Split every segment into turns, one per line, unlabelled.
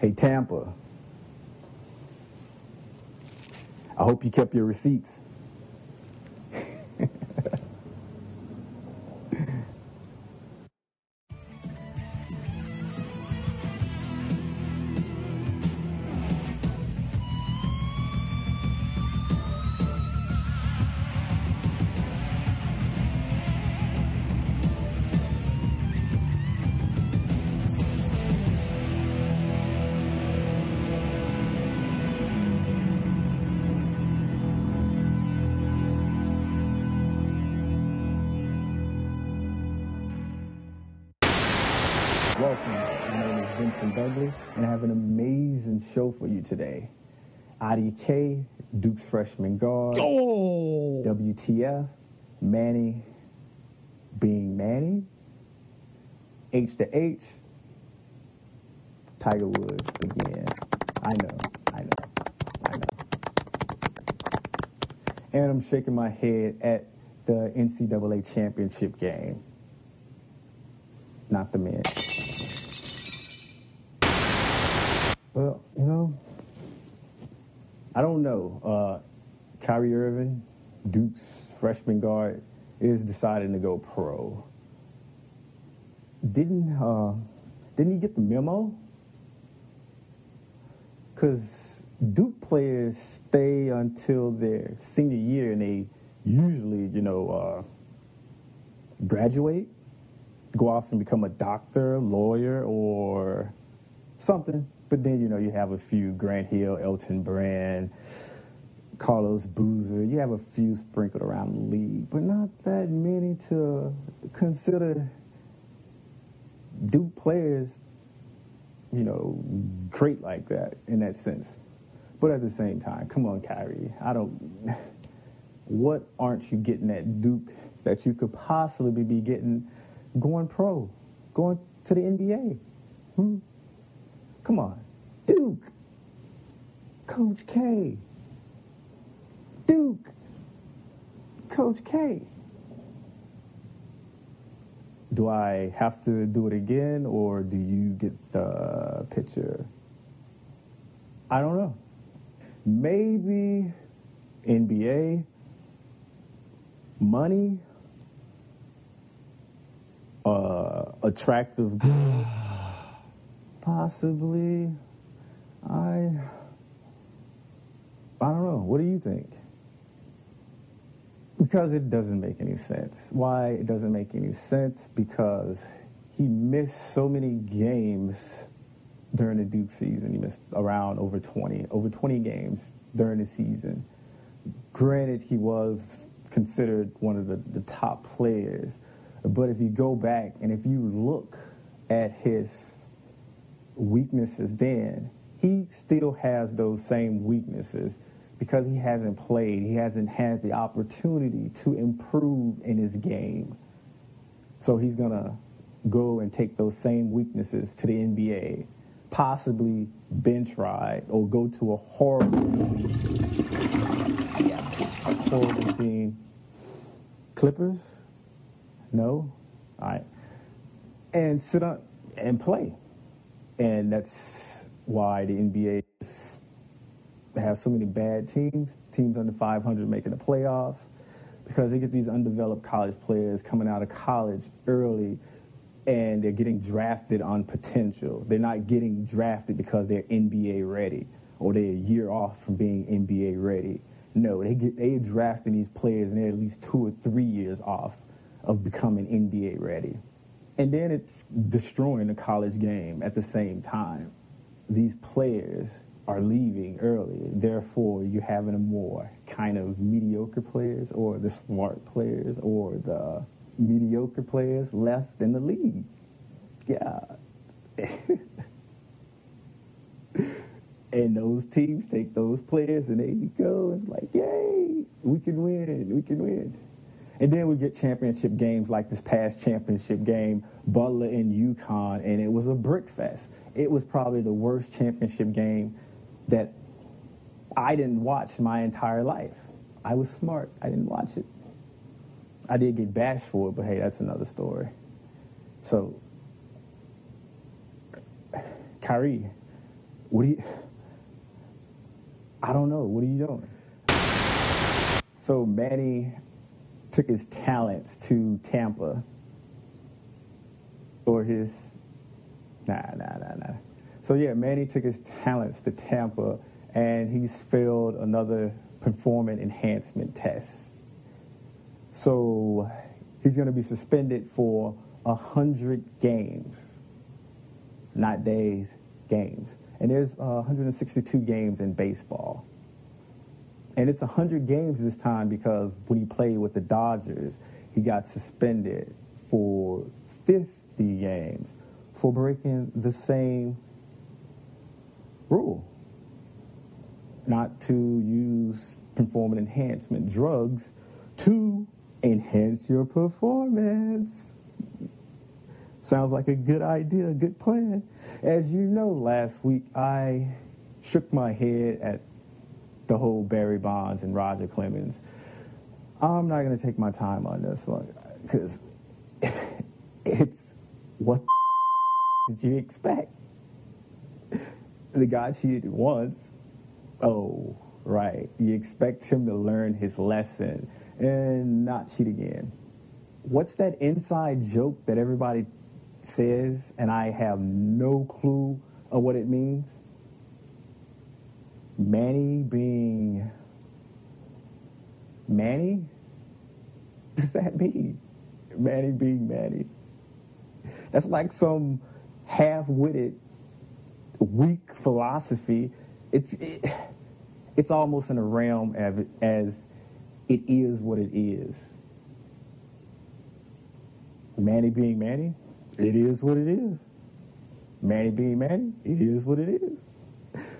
Hey, Tampa. I hope you kept your receipts. Welcome. My name is Vincent Douglas, and I have an amazing show for you today. IDK, Duke's freshman guard,
Oh,
WTF, Manny being Manny, H to H, Tiger Woods again. I know, I know, I know. And I'm shaking my head at the NCAA championship game. Not the men. Well, you know, I don't know. Uh, Kyrie Irving, Duke's freshman guard, is deciding to go pro. Didn't uh, didn't he get the memo? Because Duke players stay until their senior year, and they usually, you know, uh, graduate, go off and become a doctor, lawyer, or something. But then, you know, you have a few Grant Hill, Elton Brand, Carlos Boozer. You have a few sprinkled around the league, but not that many to consider Duke players, you know, great like that in that sense. But at the same time, come on, Kyrie. I don't. What aren't you getting at Duke that you could possibly be getting going pro, going to the NBA? Hmm? Come on, Duke, Coach K, Duke, Coach K. Do I have to do it again, or do you get the picture? I don't know. Maybe NBA, money, uh, attractive girl, possibly. I, I don't know. What do you think? Because it doesn't make any sense. Why it doesn't make any sense? Because he missed so many games during the Duke season. He missed around over 20, over 20 games during the season. Granted, he was considered one of the, the top players, but if you go back and if you look at his weaknesses then, he still has those same weaknesses because he hasn't played. He hasn't had the opportunity to improve in his game. So he's going to go and take those same weaknesses to the NBA, possibly bench ride or go to a horrible, yeah, horrible team. Clippers? No? All right. And sit up and play. And that's why the NBA has so many bad teams, teams under 500 making the playoffs, because they get these undeveloped college players coming out of college early and they're getting drafted on potential. They're not getting drafted because they're NBA ready or they're a year off from being NBA ready. No, they get they drafting these players and they're at least two or three years off of becoming NBA ready. And then it's destroying the college game at the same time. These players are leaving early. Therefore, you're having a more kind of mediocre players or the smart players or the mediocre players left in the league. Yeah. and those teams take those players and they go. It's like, yay, we can win, we can win. And then we get championship games like this past championship game, Butler and UConn, and it was a brick fest. It was probably the worst championship game that I didn't watch my entire life. I was smart. I didn't watch it. I did get bashed for it, but hey, that's another story. So, Kyrie, what are you? I don't know. What are you doing? So Manny took his talents to Tampa, or his, nah, nah, nah, nah. So yeah, Manny took his talents to Tampa, and he's failed another performance enhancement test. So he's going to be suspended for a hundred games, not days, games. And there's uh, 162 games in baseball. And it's 100 games this time because when he played with the Dodgers, he got suspended for 50 games for breaking the same rule not to use performance enhancement drugs to enhance your performance. Sounds like a good idea, a good plan. As you know, last week I shook my head at the whole Barry Bonds and Roger Clemens. I'm not going to take my time on this one because it's what did you expect? The guy cheated once. Oh, right. You expect him to learn his lesson and not cheat again. What's that inside joke that everybody says and I have no clue of what it means? Manny being Manny? Does that mean? Manny being Manny. That's like some half-witted, weak philosophy. It's it, it's almost in a realm of, as it is what it is. Manny being Manny, it is what it is. Manny being Manny, it is what it is.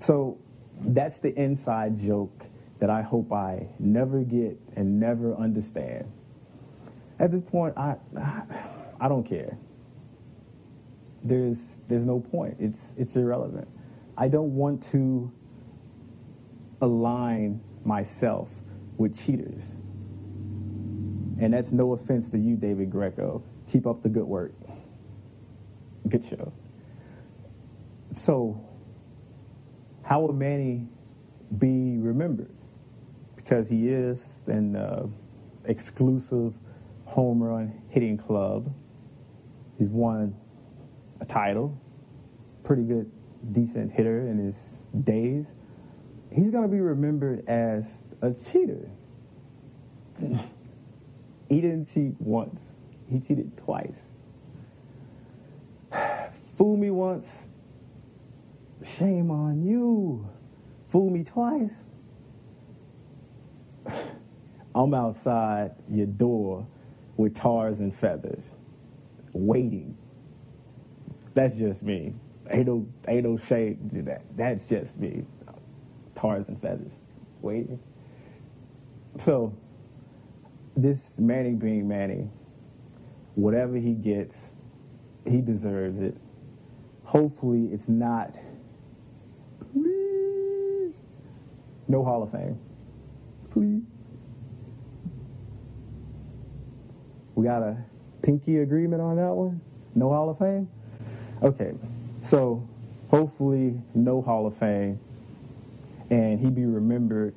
So that's the inside joke that I hope I never get and never understand. At this point, I I don't care. There's there's no point. It's it's irrelevant. I don't want to align myself with cheaters. And that's no offense to you, David Greco. Keep up the good work. Good show. So, how will Manny be remembered? Because he is an uh, exclusive home run hitting club. He's won a title, pretty good, decent hitter in his days. He's going to be remembered as a cheater. he didn't cheat once, he cheated twice. Fool me once, shame on you. Fool me twice. I'm outside your door with tars and feathers, waiting. That's just me. Ain't no, ain't no shame to that. That's just me. Tars and feathers, waiting. So, this Manny being Manny, whatever he gets, he deserves it. Hopefully, it's not. Please, no Hall of Fame. Please. We got a pinky agreement on that one? No Hall of Fame? Okay, so hopefully, no Hall of Fame, and he be remembered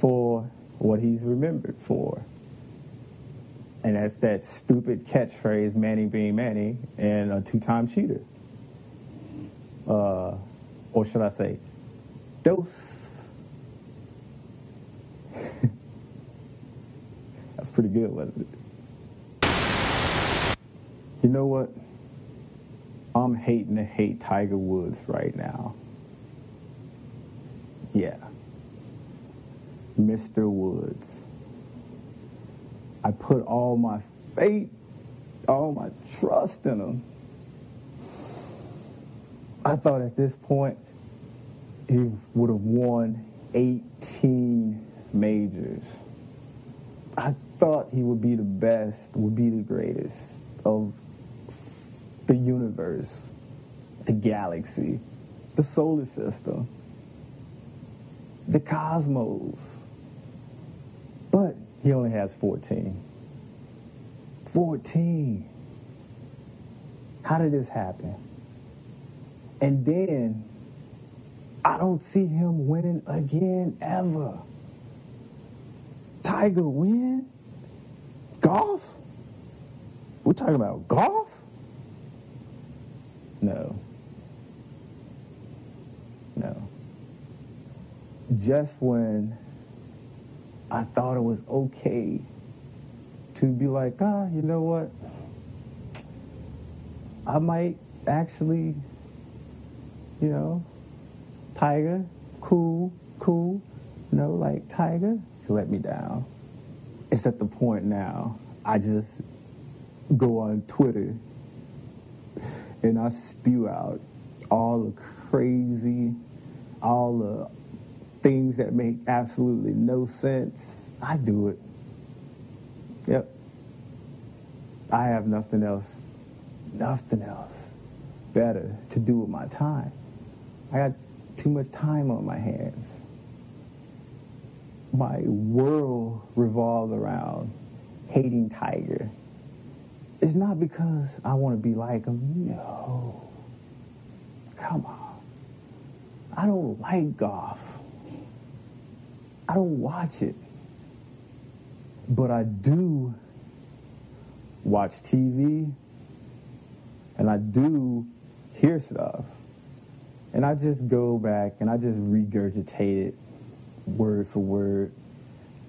for what he's remembered for. And that's that stupid catchphrase, Manny being Manny, and a two time cheater. Uh, or should I say, dose. That's pretty good, wasn't it? You know what? I'm hating to hate Tiger Woods right now. Yeah. Mr. Woods. I put all my faith, all my trust in him. I thought at this point he would have won 18 majors. I thought he would be the best, would be the greatest of the universe, the galaxy, the solar system, the cosmos. But he only has 14. 14. How did this happen? And then I don't see him winning again ever. Tiger win? Golf? We're talking about golf? No. No. Just when I thought it was okay to be like, ah, you know what? I might actually, you know, Tiger, cool, cool. You know, like Tiger, let me down. It's at the point now, I just go on Twitter and I spew out all the crazy, all the things that make absolutely no sense. I do it. Yep. I have nothing else, nothing else better to do with my time. I got too much time on my hands. My world revolves around hating Tiger. It's not because I want to be like him. No. Come on. I don't like golf. I don't watch it. But I do watch TV and I do hear stuff. And I just go back and I just regurgitate it word for word,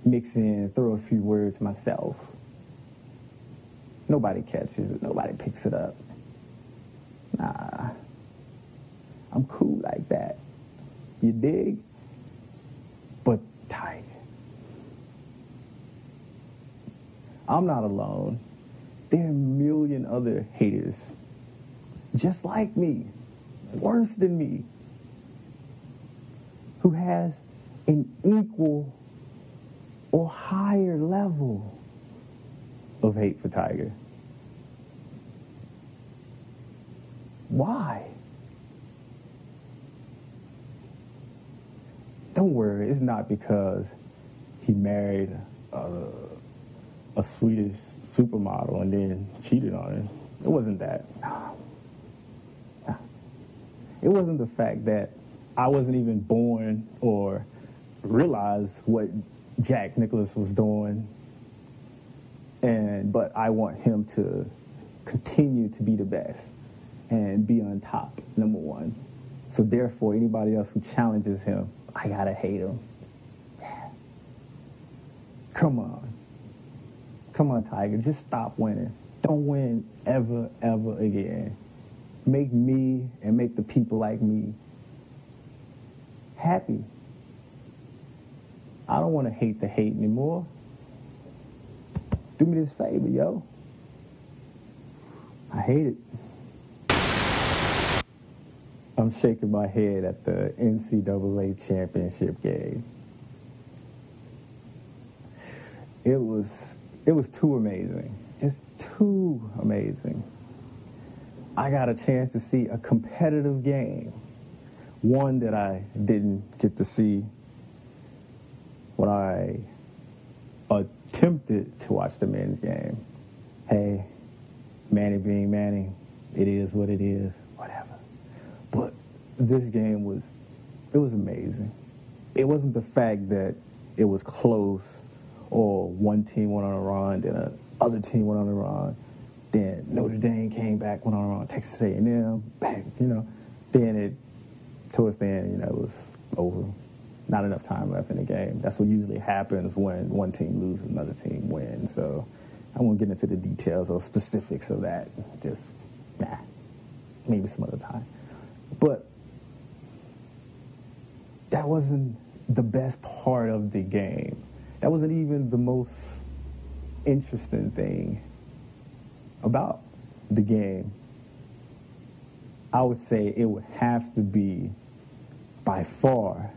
mix in, throw a few words myself. Nobody catches it, nobody picks it up. Nah, I'm cool like that. You dig? But tight. I'm not alone. There are a million other haters just like me, worse than me, who has an equal or higher level of hate for Tiger. Why? Don't worry, it's not because he married a, a Swedish supermodel and then cheated on her. It wasn't that. It wasn't the fact that I wasn't even born or realized what Jack Nicklaus was doing. And but I want him to continue to be the best and be on top, number one. So therefore, anybody else who challenges him, I gotta hate him. Yeah. Come on. Come on, Tiger. Just stop winning. Don't win ever, ever again make me and make the people like me happy. I don't want to hate the hate anymore. Do me this favor, yo. I hate it. I'm shaking my head at the NCAA championship game. It was it was too amazing. Just too amazing. I got a chance to see a competitive game, one that I didn't get to see when I attempted to watch the men's game. Hey, Manny being Manny, it is what it is, whatever. But this game was, it was amazing. It wasn't the fact that it was close or one team went on a run, then another team went on a run then Notre Dame came back, went on a run, Texas A&M, back, you know. Then it, towards the end, you know, it was over. Not enough time left in the game. That's what usually happens when one team loses, another team wins. So I won't get into the details or specifics of that. Just, nah, maybe some other time. But that wasn't the best part of the game. That wasn't even the most interesting thing about the game, I would say it would have to be by far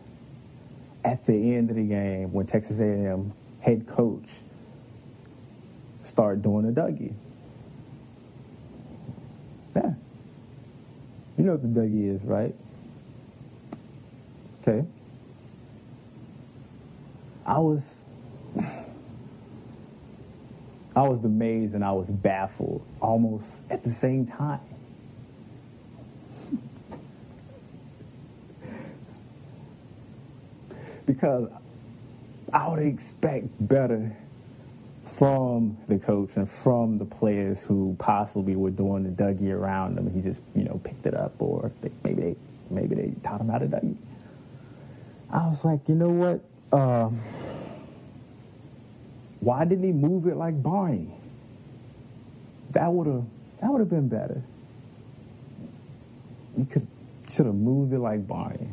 at the end of the game when Texas A&M head coach started doing a Dougie. Yeah. You know what the Dougie is, right? Okay. I was I was amazed and I was baffled almost at the same time. Because I would expect better from the coach and from the players who possibly were doing the Dougie around him. He just, you know, picked it up, or they, maybe they maybe they taught him how to Dougie. I was like, you know what? Uh, why didn't he move it like Barney? That would have that would have been better. He could should have moved it like Barney.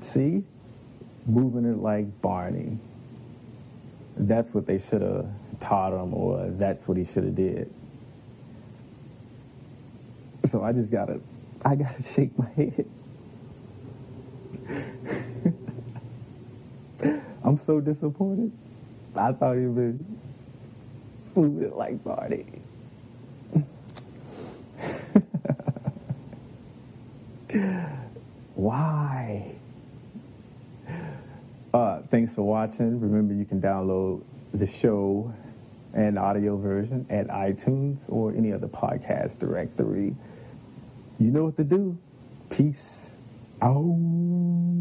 See? Moving it like Barney. That's what they should have taught him or that's what he should have did. So I just gotta I gotta shake my head. I'm so disappointed. I thought he'd been moving it like Barney. Why? Thanks for watching. Remember, you can download the show and audio version at iTunes or any other podcast directory. You know what to do. Peace out.